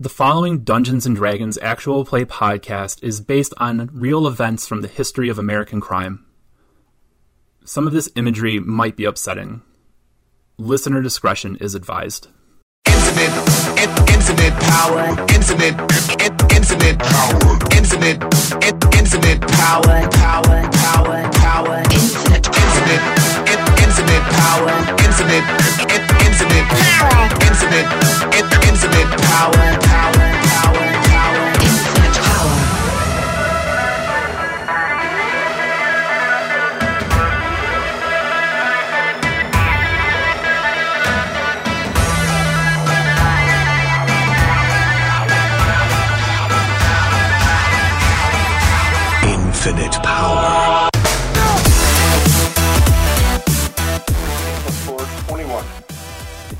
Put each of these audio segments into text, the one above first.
The following Dungeons and Dragons actual play podcast is based on real events from the history of American crime. Some of this imagery might be upsetting. Listener discretion is advised. Power, power, power, power, power, power, infinite power, infinite, in, infinite power, infinite, infinite power, power, power,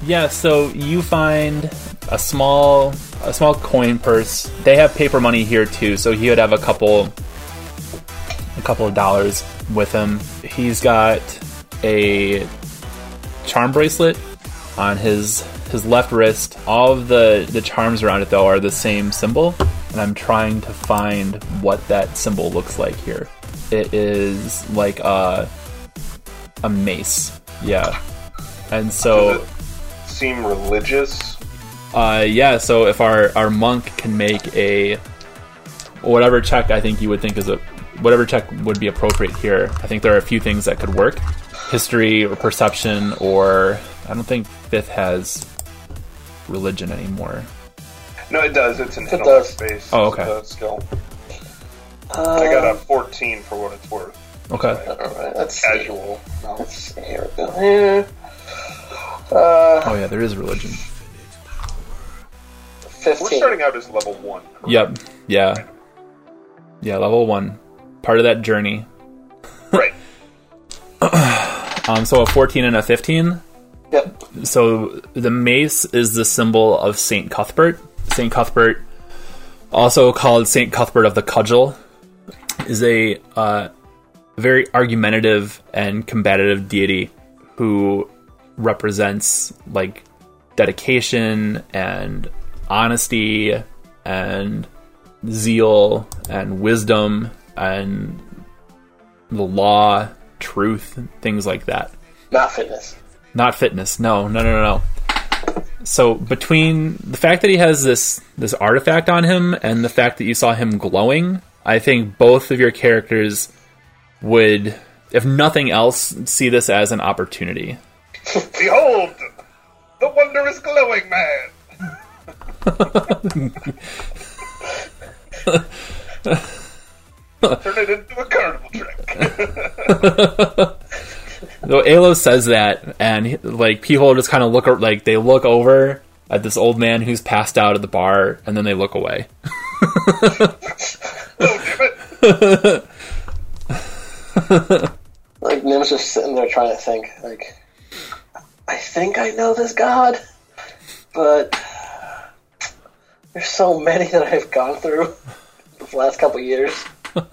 Yeah, so you find a small a small coin purse. They have paper money here too, so he would have a couple a couple of dollars with him. He's got a charm bracelet on his his left wrist. All of the the charms around it though are the same symbol, and I'm trying to find what that symbol looks like here. It is like a a mace. Yeah. And so seem religious? uh, yeah, so if our, our monk can make a whatever check I think you would think is a whatever check would be appropriate here. I think there are a few things that could work. History or perception or I don't think fifth has religion anymore. No, it does. It's an It intellect does. based Oh, okay. uh, skill. Uh, I got a 14 for what it's worth. Okay. Alright, let's see. Casual. No, let's see. Here we go. Here. Uh, Oh yeah, there is religion. 15. We're starting out as level 1. Yep. Yeah. Yeah, level 1. Part of that journey. Right. Um so a 14 and a 15. Yep. so the mace is the symbol of Saint Cuthbert. Saint Cuthbert, also called Saint Cuthbert of the Cudgel, is a uh, very argumentative and combative deity who represents like dedication and honesty and zeal and wisdom and the law, truth, things like that Not fitness. not fitness. No, no, no, no, no. So between the fact that he has this this artifact on him and the fact that you saw him glowing, I think both of your characters would, if nothing else, see this as an opportunity. Behold! The wondrous glowing man! Turn it into a carnival trick. So Alo says that, and he- like people just kind of look like they look over at this old man who's passed out at the bar, and then they look away. oh, damn it! Like, Nim's just sitting there trying to think, like, I think I know this god, but there's so many that I've gone through the last couple years. like,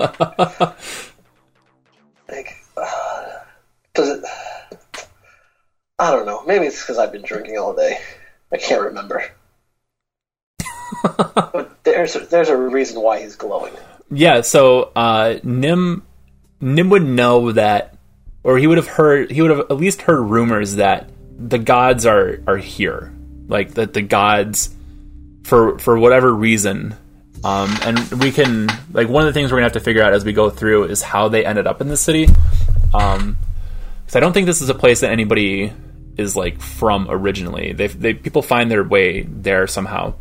uh, does it. I don't know. Maybe it's because I've been drinking all day. I can't remember. but there's there's a reason why he's glowing. Yeah, so uh, Nim Nim would know that, or he would have heard. He would have at least heard rumors that the gods are are here, like that the gods, for for whatever reason. Um, and we can like one of the things we're gonna have to figure out as we go through is how they ended up in the city. Um, because I don't think this is a place that anybody is like from originally. They they people find their way there somehow.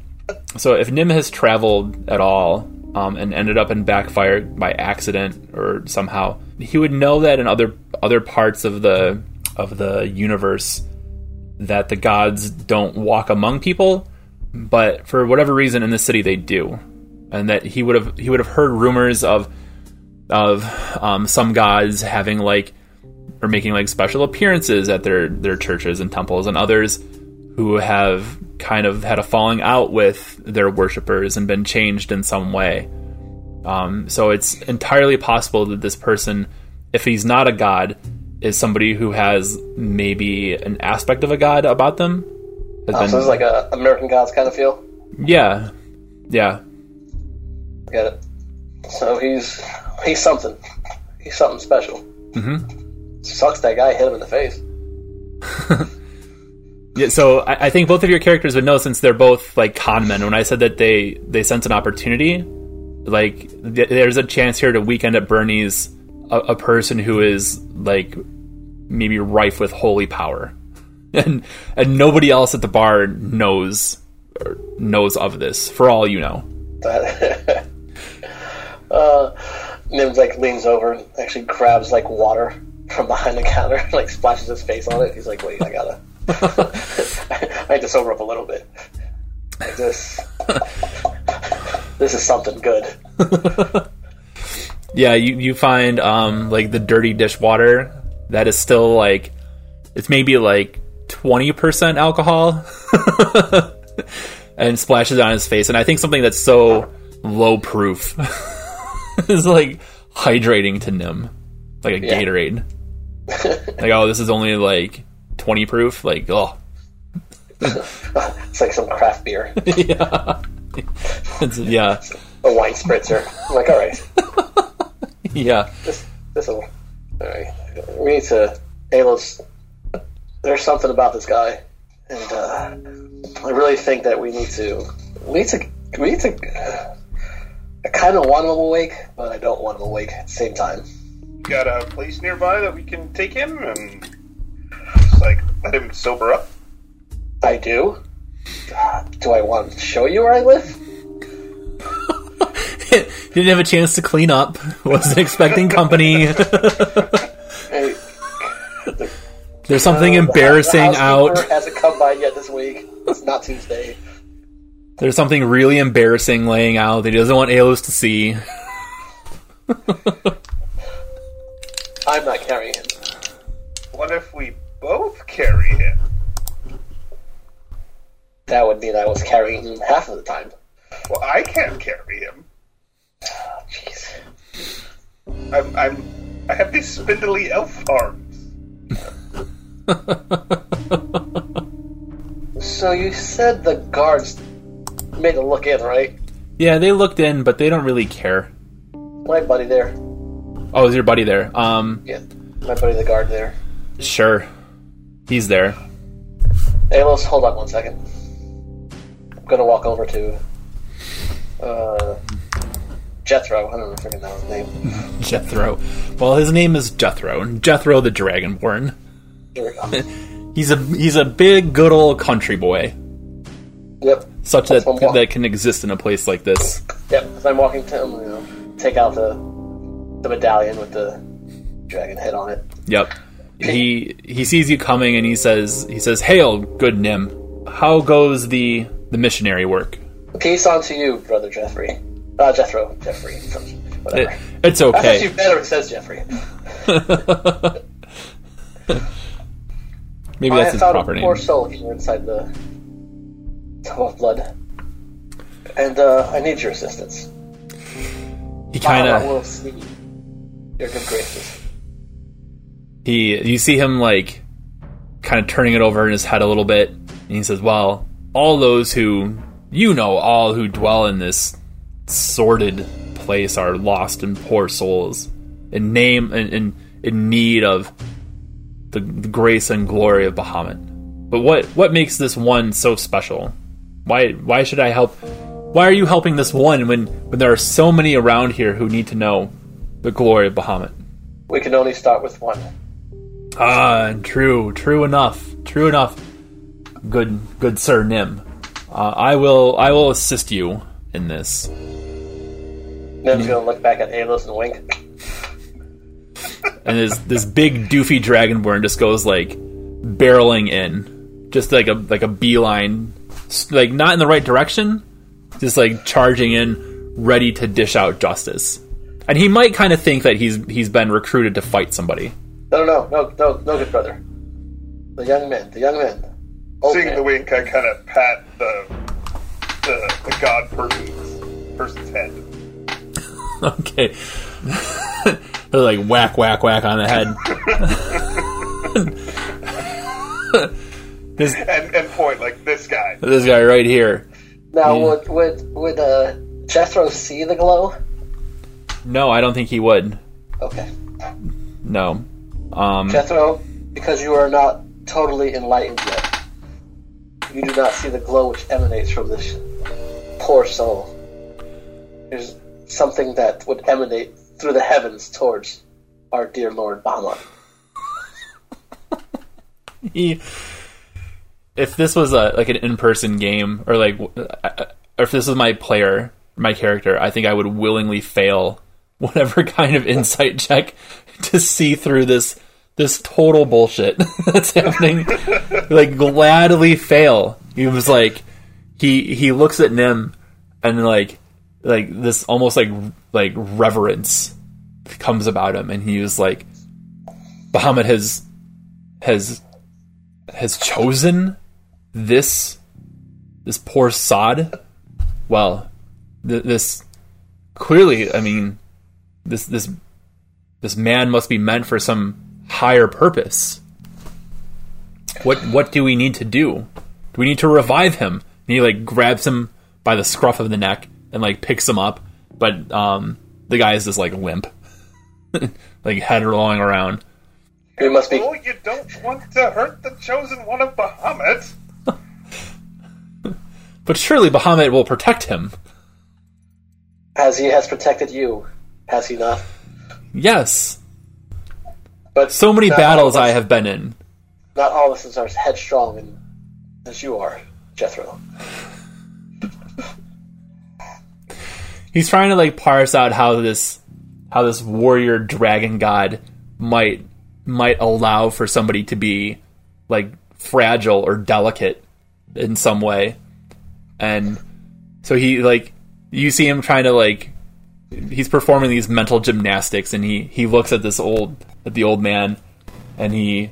So if Nim has traveled at all um, and ended up in backfire by accident or somehow, he would know that in other other parts of the of the universe that the gods don't walk among people, but for whatever reason in the city they do, and that he would have he would have heard rumors of of um, some gods having like or making like special appearances at their their churches and temples, and others who have kind of had a falling out with their worshippers and been changed in some way. Um, so it's entirely possible that this person, if he's not a god, is somebody who has maybe an aspect of a god about them. Oh, been- so it's like a American Gods kind of feel. Yeah, yeah. Get it? So he's he's something. He's something special. Mm-hmm. Sucks that guy hit him in the face. Yeah, so I, I think both of your characters would know since they're both like con men. When I said that they they sense an opportunity, like th- there's a chance here to weekend at Bernie's a, a person who is like maybe rife with holy power, and and nobody else at the bar knows or knows of this. For all you know, That uh, Nims like leans over and actually grabs like water from behind the counter, like splashes his face on it. He's like, "Wait, I gotta, I had to sober up a little bit. Like this, this is something good." yeah, you you find um like the dirty dishwater that is still like it's maybe like twenty percent alcohol. and splashes it on his face. And I think something that's so low proof is like hydrating to Nim, like a Yeah. Gatorade. like, oh, this is only like 20 proof. Like, oh, It's like some craft beer, yeah. It's, yeah, a wine spritzer. I'm like, all right, yeah. this this will. All right, we need to. Alos, there's something about this guy, and uh, I really think that we need to. We need to. We need to. I kind of want him awake, but I don't want him awake at the same time. Got a place nearby that we can take him and just like let him sober up. I do. Do I want to show you where I live? Didn't have a chance to clean up. Wasn't expecting company. Hey, There's something uh, embarrassing housekeeper out. Hasn't come by yet this week. It's not Tuesday. There's something really embarrassing laying out that he doesn't want Alos to see. I'm not carrying him. What if we both carry him? That would mean I was carrying him half of the time. Well, I can't carry him. Jeez. I'm, I'm, I have these spindly elf arms. So you said the guards made a look in, right? Yeah, they looked in, but they don't really care. My buddy there. Oh, is your buddy there? Um, Yeah, my buddy the guard there. sure. He's there. Alos, hold on one second. I'm gonna walk over to uh, Jethro. I don't know if I know his name. Jethro. Well, his name is Jethro. and Jethro the Dragonborn. Here we go. He's a he's a big, good old country boy, Yep, such that That's that can exist in a place like this. yep. As I'm walking to him, you know, take out the the medallion with the dragon head on it. Yep. He he sees you coming and he says he says, "Hail, good Nim. How goes the the missionary work?" Peace unto you, brother Jeffrey. Uh, Jethro, Jeffrey, whatever. It, it's I thought you okay. better it says Jeffrey. Maybe I that's his found proper a name. poor soul here inside the tub of blood, and uh, I need your assistance. He kind of will see your good graces. he you see him like kind of turning it over in his head a little bit and he says well all those who you know all who dwell in this sordid place are lost and poor souls in name and in, in need of the, the grace and glory of Bahamut. But what what makes this one so special? Why why should I help? Why are you helping this one when when there are so many around here who need to know the glory of Bahamut? We can only start with one. Ah, true, true enough, true enough. Good, good Sir Nim. Uh, I will, I will assist you in this. Nim's gonna look back at Alos and wink. And this this big doofy dragonborn just goes like barreling in, just like a like a beeline, like not in the right direction, just like charging in, ready to dish out justice. And he might kind of think that he's he's been recruited to fight somebody. No, no, no, no, no, no, good brother. The young men, the young men. Old Seeing man. the wink, I kind of pat the, the the god person's person's head. Okay. They're like whack, whack, whack on the head. this and, and point like this guy. this guy right here. Now, Yeah. would would would uh, Jethro see the glow? No, I don't think he would. Okay, No. Um, Jethro, because you are not totally enlightened yet, you do not see the glow which emanates from this poor soul. There's something that would emanate through the heavens towards our dear Lord Bahamut. he, if this was a like an in-person game or like uh, or if this was my player my character i think i would willingly fail whatever kind of insight check to see through this this total bullshit that's happening like gladly fail he was like he he looks at nim and like like this almost like like reverence comes about him and he was like Bahamut has has has chosen this this poor sod. Well th- this clearly i mean this this this man must be meant for some higher purpose. What what do we need to do? Do we need to revive him? And he like grabs him by the scruff of the neck and like picks him up but um the guy is just like limp like head rolling around You must be Oh, you don't want to hurt the chosen one of Bahamut. but surely Bahamut will protect him as he has protected you, has he not? yes But so many battles all I have been in. Not all of us are as headstrong and, as you are, Jethro. He's trying to like parse out how this how this warrior dragon god might might allow for somebody to be like fragile or delicate in some way. And so he like you see him trying to like he's performing these mental gymnastics and he he looks at this old at the old man and he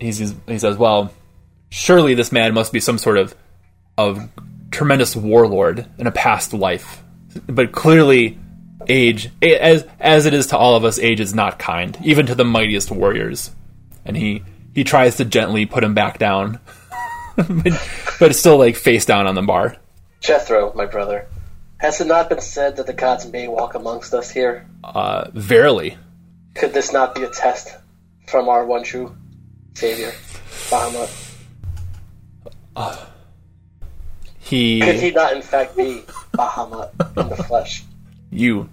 he's he says, "Well, surely this man must be some sort of of tremendous warlord in a past life. But clearly, age, as as it is to all of us, age is not kind, even to the mightiest warriors. And he he tries to gently put him back down, but, but it's still like face down on the bar. Jethro, my brother, has it not been said that the gods may walk amongst us here? Uh, verily, Could this not be a test from our one true Savior, Bahamut? Could he he not, in fact, be Bahamut in the flesh? you.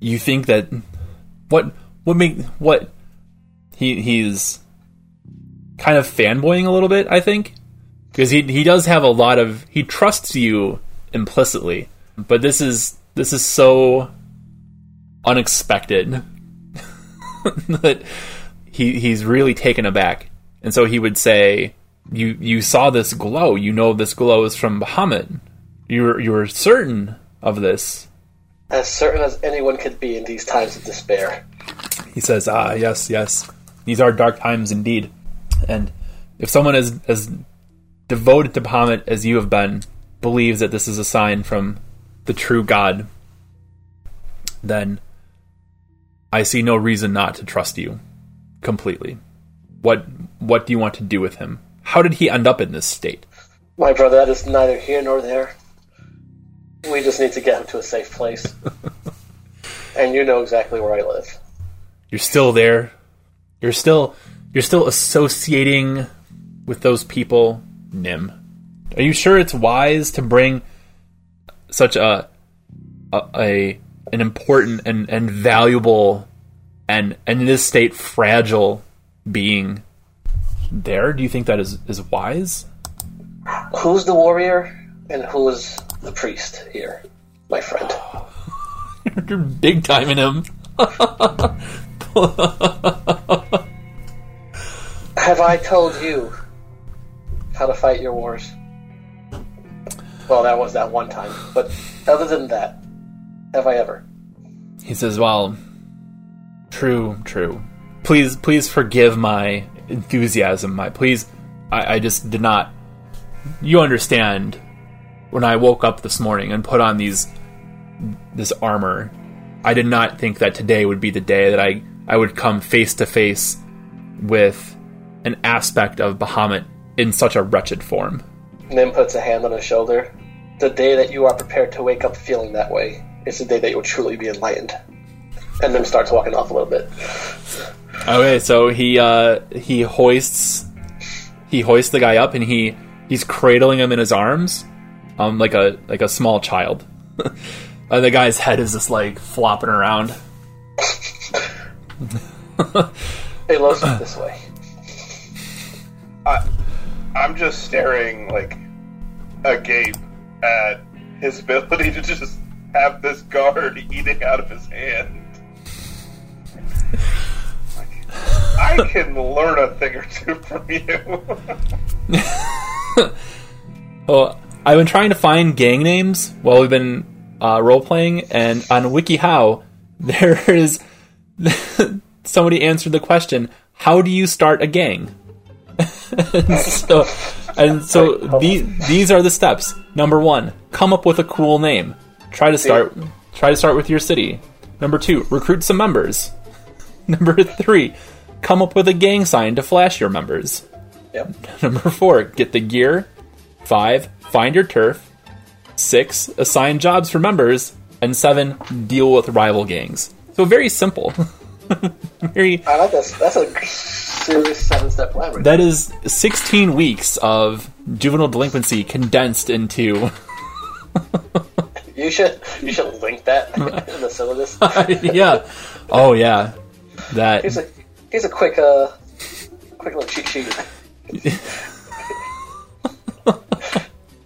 You think that what what make what he he's kind of fanboying a little bit i think? Because he he does have a lot of he trusts you implicitly but this is this is so unexpected that he he's really taken aback. And so he would say you you saw this glow you know this glow is from Bahamut you were you were certain of this As certain as anyone could be in these times of despair. He says, "Ah, yes, yes. These are dark times indeed. And if someone as as devoted to Bahamut as you have been believes that this is a sign from the true God, then I see no reason not to trust you completely. What what do you want to do with him? How did he end up in this state? My brother, that is neither here nor there. We just need to get him to a safe place. and you know exactly where I live. You're still there. You're still you're still associating with those people, Nim. Are you sure it's wise to bring such a a, a an important and, and valuable and and in this state fragile being there? Do you think that is, is wise? Who's the warrior and who is the priest here, my friend? You're big time in him. Have I told you how to fight your wars? Well, that was that one time. But other than that, have I ever? He says, "Well, true, true. Please, please forgive my enthusiasm. My please, I, I just did not. You understand? When I woke up this morning and put on these this armor, I did not think that today would be the day that I I would come face to face with an aspect of Bahamut in such a wretched form. Nim puts a hand on his shoulder. The day that you are prepared to wake up feeling that way is the day that you will truly be enlightened. And Nim starts walking off a little bit. Okay, so he uh, he hoists he hoists the guy up and he he's cradling him in his arms, um, like a like a small child. and the guy's head is just like flopping around. Hey, Los, this way. I, I'm just staring like agape at his ability to just have this guard eating out of his hand. I can learn a thing or two from you. Well, I've been trying to find gang names while we've been uh, role playing, and on WikiHow there is somebody answered the question: How do you start a gang? and so, and so the, these are the steps. Number one, come up with a cool name. Try to start. Try to start with your city. Number two, recruit some members. Number three, come up with a gang sign to flash your members. Yep. Number four, get the gear. Five, find your turf. Six, assign jobs for members. And seven, deal with rival gangs. So very simple. very. I like this. That's a serious seven step plan right That is 16 weeks of juvenile delinquency condensed into. You should you should link that in the syllabus. yeah. Oh yeah. That. Here's a here's a quick uh quick little cheat sheet.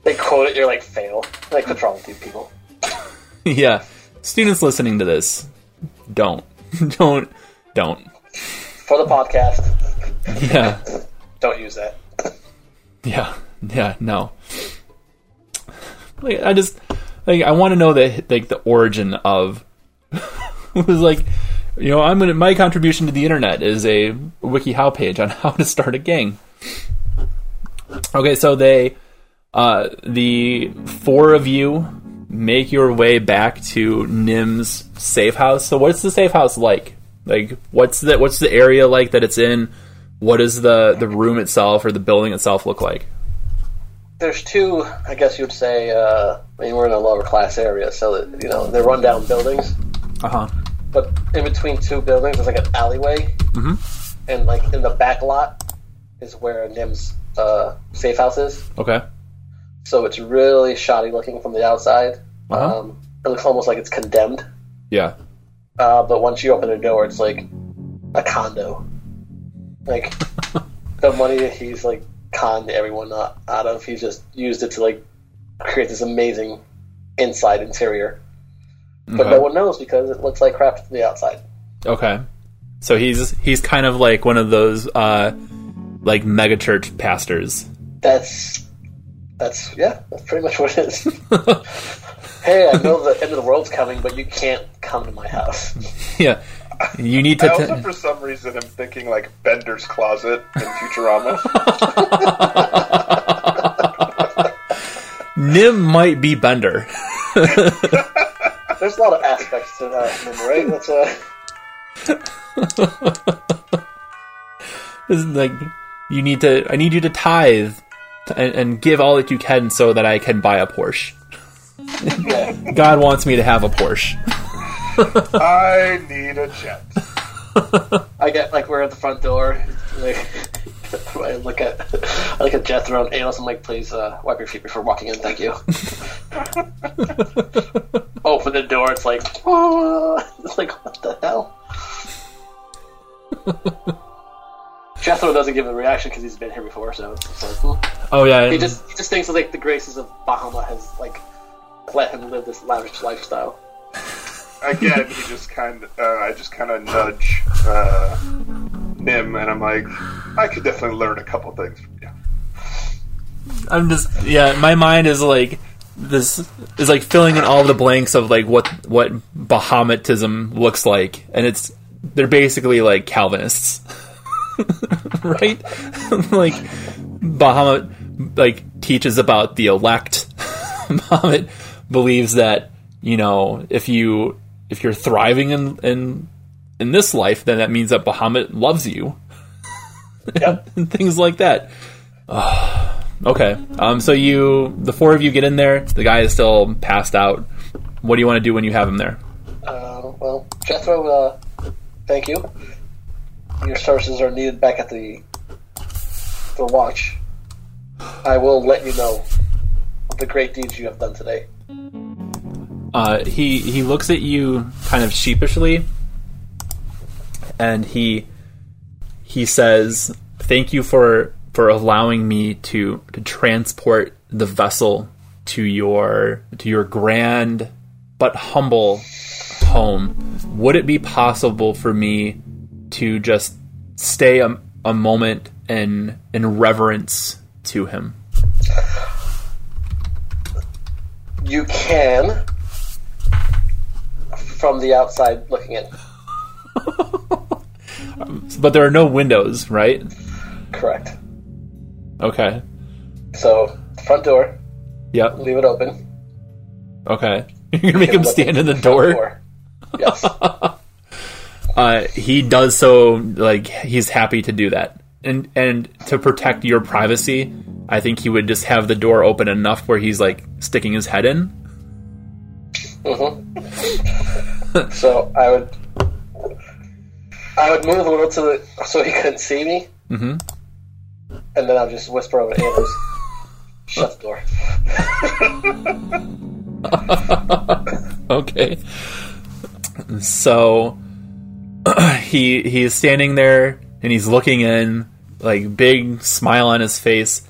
they quote it, you're like fail. Like what's wrong with you people? Yeah. Students listening to this, don't, don't, don't. For the podcast, Yeah. don't use that. Yeah, yeah, no. Like, I just like I want to know the like the origin of it was like you know I'm gonna my contribution to the internet is a WikiHow page on how to start a gang. Okay, so they uh the four of you make your way back to Nim's safe house. So what's the safe house like? Like what's the what's the area like that it's in? What does the the room itself or the building itself look like? There's two, I guess you would say. Uh, I mean, we're in a lower class area, so that, you know they're rundown buildings. Uh huh. But in between two buildings, there's like an alleyway, Mhm. and like in the back lot is where Nim's uh, safe house is. Okay. So it's really shoddy looking from the outside. Uh-huh. Um, it looks almost like it's condemned. Yeah. Uh, but once you open the door, it's like a condo. Like the money that he's like conned everyone out out of, he's just used it to like create this amazing inside interior. But Okay. no one knows because it looks like crap from the outside. Okay. So he's he's kind of like one of those uh like megachurch pastors. That's that's yeah, that's pretty much what it is. hey, I know the end of the world's coming, but you can't come to my house. yeah. You need I to also, t- for some reason, I'm thinking like Bender's closet in Futurama. Nim might be Bender. A lot of aspects to that, right? That's uh, This is like you need to I need you to tithe and, and give all that you can so that I can buy a Porsche. God wants me to have a Porsche. I need a jet. I get like we're at the front door. Like, I look at I look at Jethro and Alos. I'm like, please uh, wipe your feet before walking in. Thank you. Open the door. It's like, oh. it's like what the hell? Jethro doesn't give a reaction because he's been here before, so it's like, hmm. Oh yeah. he just he just thinks of like the graces of Bahamut has like let him live this lavish lifestyle. Again, he just kind of, uh, I just kind of nudge uh, Nim, and I'm like, I could definitely learn a couple things from you. I'm just yeah, my mind is like this is like filling in all the blanks of like what what Bahamatism looks like, and it's they're basically like Calvinists, right? like Bahamut like teaches about the elect. Bahamut believes that you know if you if you're thriving in in in this life, then that means that Bahamut loves you, Yep. and things like that. Okay. Um. So you, the four of you, get in there. The guy is still passed out. What do you want to do when you have him there? Uh, well, Jethro, uh, thank you. Your services are needed back at the the watch. I will let you know the great deeds you have done today. Uh, he he looks at you kind of sheepishly, and he he says, "Thank you for for allowing me to to transport the vessel to your to your grand but humble home. Would it be possible for me to just stay a, a moment in in reverence to him?" You can, from the outside looking in. But there are no windows, right? Correct. Okay. So, front door, Yep. leave it open. Okay. You're gonna make him stand in the front door. Yes. Uh, he does so like he's happy to do that, and and to protect your privacy, I think he would just have the door open enough where he's like sticking his head in. so I would, I would move a little to the so he couldn't see me, Mhm. and then I'll just whisper over to Anders, "Shut the door." Okay. So he he's standing there and he's looking in, like big smile on his face,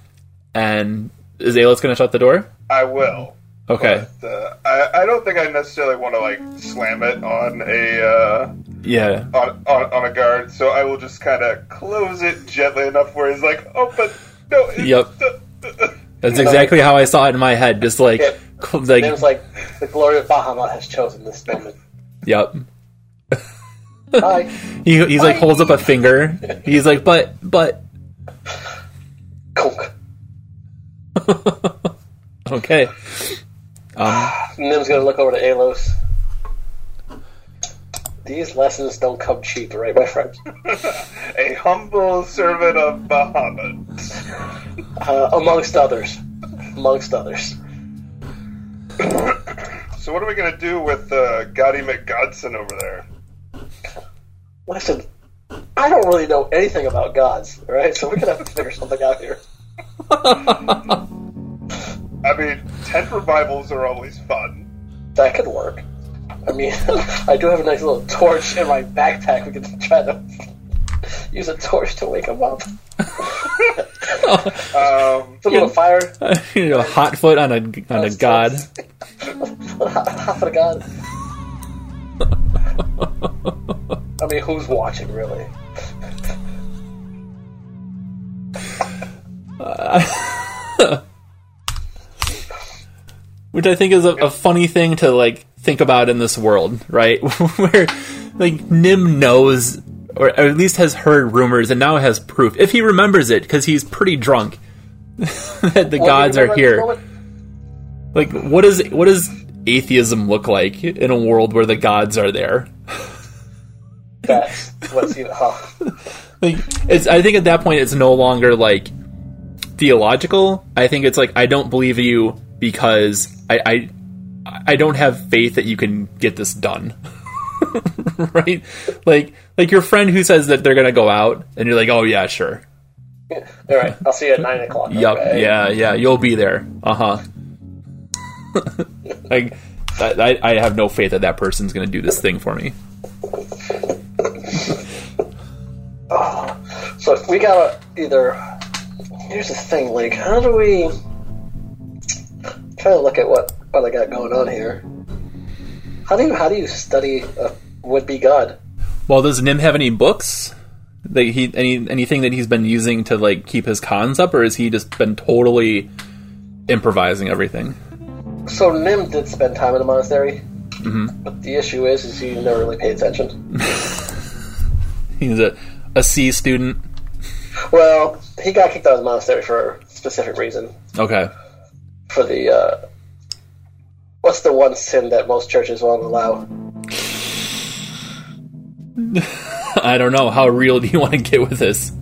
and is Alos gonna shut the door? I will. Okay. But, uh, I, I don't think I necessarily want to like slam it on a uh, Yeah. on, on on a guard, so I will just kind of close it gently enough where he's like, "Oh, but no." it- Yep. That's exactly how I saw it in my head. Just like, Yeah. cl- like, It was like the glory of Bahamut has chosen this moment. yep. Hi. He, he's like holds up a finger. He's like, but, but, Conk. okay. Um, Nim's gonna look over to Alos. These lessons don't come cheap, right, my friend? A humble servant of Bahamut. Uh, amongst others. Amongst others. So what are we gonna do with uh, Gotti McGodson over there? Listen, I don't really know anything about gods, alright? So we're gonna have to figure something out here. I mean, tent revivals are always fun. That could work. I mean, I do have a nice little torch in my backpack. We could try to use a torch to wake him up. Um, Put a little fire. you know, hot foot on a on a god. Half of the god. I mean, who's watching, really? which I think is a, a funny thing to like think about in this world, right? Where like Nim knows, or, at least has heard rumors, and now has proof if he remembers it because he's pretty drunk that the gods are here. Like, what is what does atheism look like in a world where the gods are there? That's what's you know. Like, it's I think at that point it's no longer like theological. I think it's like I don't believe you because I I, I don't have faith that you can get this done. right? Like like your friend who says that they're gonna go out and you're like, Oh yeah, sure. All right, I'll see you at nine o'clock. Yep, okay? yeah, yeah, you'll be there. Uh-huh. like I, I I have no faith that that person's gonna do this thing for me. So we gotta either. Here's the thing, like, how do we try to look at what what I got going on here? How do you how do you study a would be god? Well, does Nim have any books? That he any anything that he's been using to like keep his cons up, or has he just been totally improvising everything? So Nim did spend time in the monastery, but the issue is, is he never really paid attention. He's a a C student. Well, he got kicked out of the monastery for a specific reason. Okay. For the uh, what's the one sin that most churches won't allow? I don't know. How real do you want to get with this?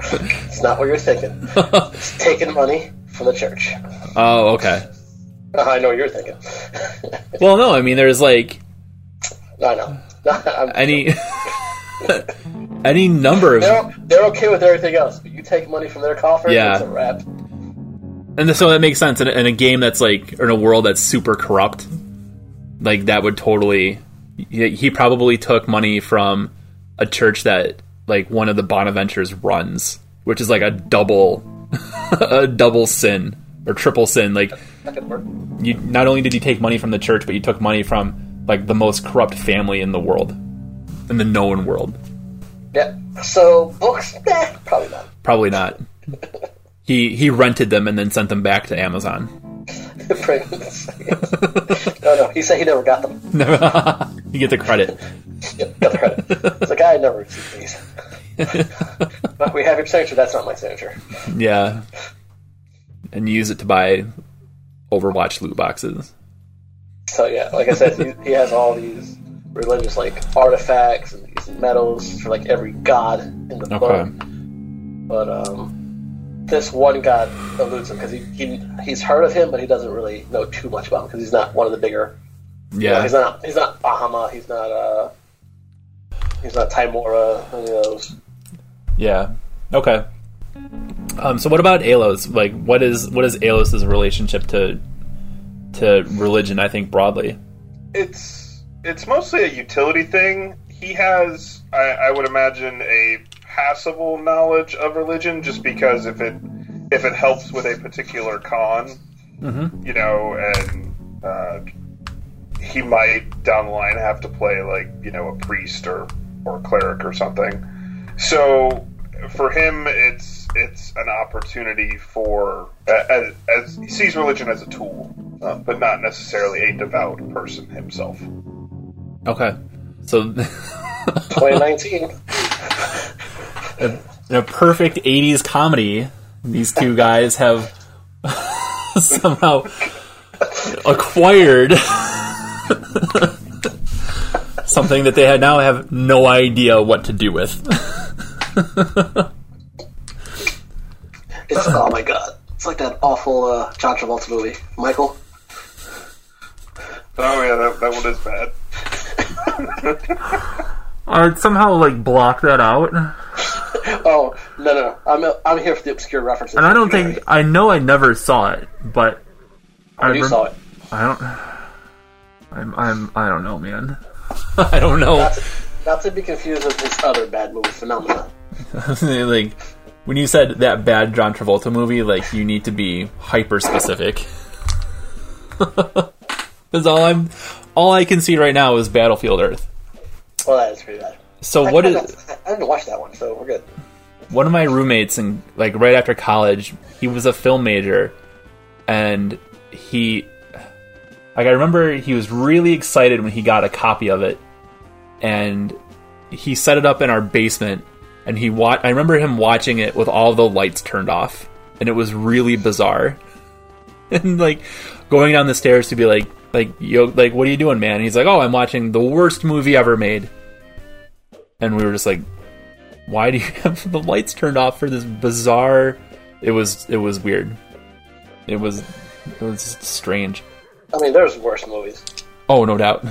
It's not what you're thinking. it's taking money from the church. Oh, okay. Uh, I know what you're thinking. Well, no, I mean, there's like I know. I'm- any any number of they're, they're okay with everything else, but you take money from their coffers, Yeah. it's a wrap. And so that makes sense in a, in a game that's like, or in a world that's super corrupt. Like that would totally. He he probably took money from a church that like one of the Bonaventures runs, which is like a double, a double sin or triple sin. Like That could work. you, not only did you take money from the church, but you took money from like the most corrupt family in the world, in the known world. Yeah. So books, eh, probably not. Probably not. He he rented them and then sent them back to Amazon. no, no. He said he never got them. you get the credit. Yep, got the credit. It's like I never received these. but we have your signature. That's not my signature. Yeah. And use it to buy Overwatch loot boxes. So yeah, like I said, he, he has all these religious like artifacts and these medals for like every god in the Okay. book. But um, this one god eludes him because he, he he's heard of him, but he doesn't really know too much about him because he's not one of the bigger. you know, Yeah. he's not he's not Bahamut. He's not uh he's not Tymora. Any of those. Yeah. Okay. Um, so what about Alos? Like what is what is Alos's relationship to to religion, I think broadly? it's it's mostly a utility thing. He has, I, I would imagine, a passable knowledge of religion, just because if it if it helps with a particular con, you know, and uh, he might down the line have to play like you know a priest or or a cleric or something. So for him, it's it's an opportunity for as, as he sees religion as a tool, uh, but not necessarily a devout person himself. Okay. So 2019. in a perfect 80s comedy, these two guys have somehow acquired something that they had now have no idea what to do with. It's oh my god. It's like that awful uh, John Travolta movie, Michael. Oh yeah, that, that one is bad. I'd somehow like block that out. Oh no no. I'm I'm here for the obscure references. And I don't think I know I never saw it, but oh, I you rem- saw it. I don't I'm I'm I don't know, man. I don't know. Not to, not to be confused with this other bad movie phenomenon. like when you said that bad John Travolta movie, like you need to be hyper specific. Because all I'm, all I can see right now is Battlefield Earth. Well, that is pretty bad. So I, what I, is I didn't watch that one, so we're good. one of my roommates and like right after college, he was a film major, and he, like I remember he was really excited when he got a copy of it, and he set it up in our basement, and he wa- I remember him watching it with all the lights turned off, and it was really bizarre, and like going down the stairs to be like, like yo, like what are you doing, man? And he's like, oh, I'm watching the worst movie ever made, and we were just like, why do you have the lights turned off for this bizarre it was it was weird it was it was strange I mean, there's worse movies. oh no doubt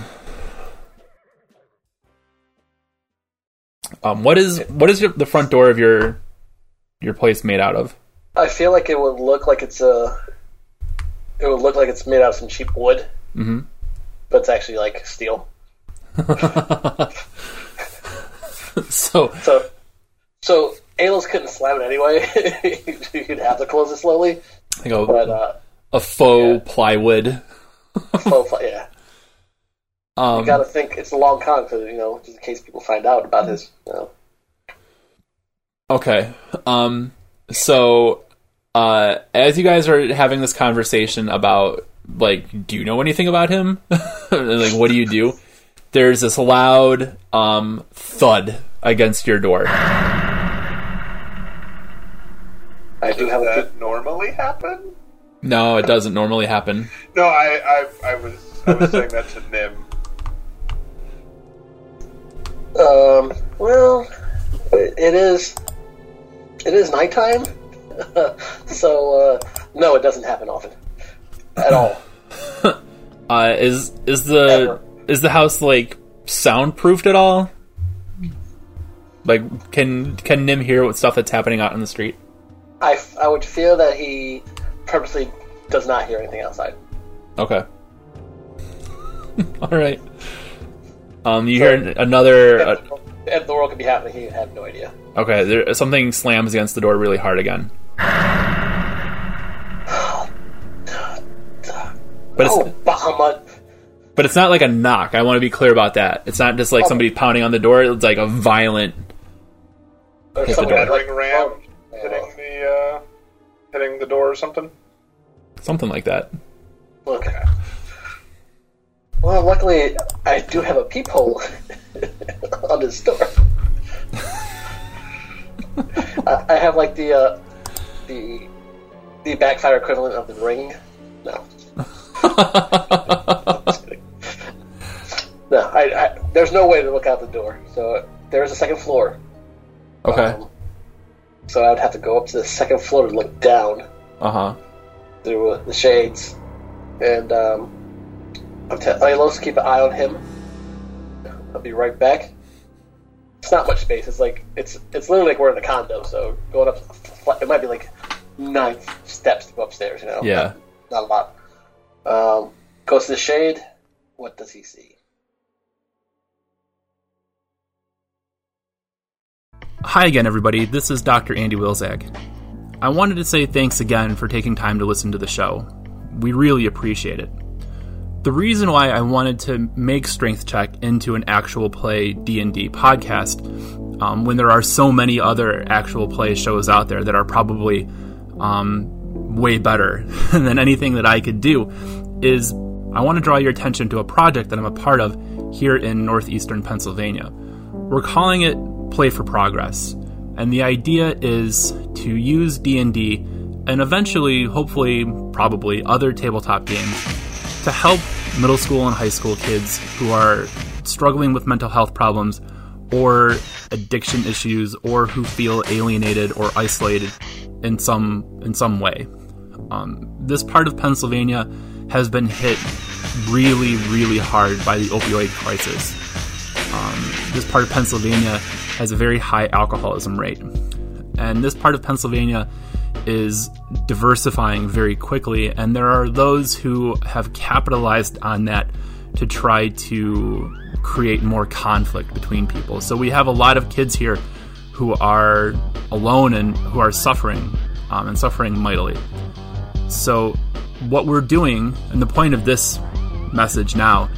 um what is what is your, the front door of your your place made out of I feel like it would look like it's a. It would look like it's made out of some cheap wood, Mhm. but it's actually like steel. so So, so Alos couldn't slam it anyway. You'd have to close it slowly. I go, But uh, a faux yeah. plywood so, yeah, um you got to think it's a long con because you know, just in case people find out about his. You know, Okay. Um so uh as you guys are having this conversation about like do you know anything about him? like what do you do? There's this loud um thud against your door. I do have Does a. that normally happen? No, it doesn't normally happen. No, I, I, I was I was saying that to Nim. Um. Well, it it is. It is nighttime, so uh, No, it doesn't happen often. At all. Uh, is is the Ever. is the house like soundproofed at all? Like, can can Nim hear what stuff that's happening out in the street? I, I would feel that he purposely does not hear anything outside. Okay. all right. Um, you hear another. Uh, If the world could be happening, he had no idea. okay, there, something slams against the door really hard again. But it's Oh, Bahamut. But it's not like a knock. I want to be clear about that. It's not just like Oh. somebody pounding on the door. It's like a violent. Or the something door. Battering ram oh, hitting the uh, hitting the door or something. Something like that. Okay. Well, luckily, I do have a peephole on this door. I, I have like the uh, the the backfire equivalent of the ring. No. no, I, I, there's no way to look out the door. So there is a second floor. Okay. Um, so I would have to go up to the second floor to look down Uh huh. through uh, the shades, and um, I'm te- I'll also keep an eye on him. I'll be right back. It's not much space. It's like it's it's literally like we're in a condo. So going up, it might be like nine steps to go upstairs. You know, Yeah. not a lot. Um, goes to the shade. What does he see? Hi again, everybody. This is Dr. Andy Wilzak. I wanted to say thanks again for taking time to listen to the show. We really appreciate it. The reason why I wanted to make Strength Check into an actual play D&D podcast, um, when there are so many other actual play shows out there that are probably um, way better than anything that I could do, is I want to draw your attention to a project that I'm a part of here in northeastern Pennsylvania. We're calling it Play for Progress, and the idea is to use D&D and eventually, hopefully, probably other tabletop games to help middle school and high school kids who are struggling with mental health problems or addiction issues or who feel alienated or isolated in some in some way. Um, this part of Pennsylvania has been hit really, really hard by the opioid crisis. Um, this part of Pennsylvania has a very high alcoholism rate. And this part of Pennsylvania is diversifying very quickly, and there are those who have capitalized on that to try to create more conflict between people. So we have a lot of kids here who are alone and who are suffering, um, and suffering mightily. So, what we're doing, and the point of this message now,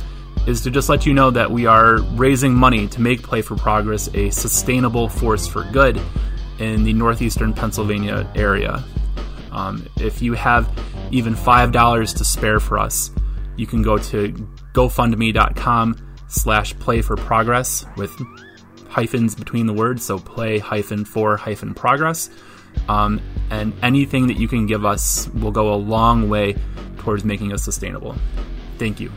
is to just let you know that we are raising money to make Play for Progress a sustainable force for good in the northeastern Pennsylvania area. Um, if you have even $5 to spare for us, you can go to gofundme.com slash play for progress with hyphens between the words, so play hyphen for hyphen progress. Um, and anything that you can give us will go a long way towards making us sustainable. Thank you.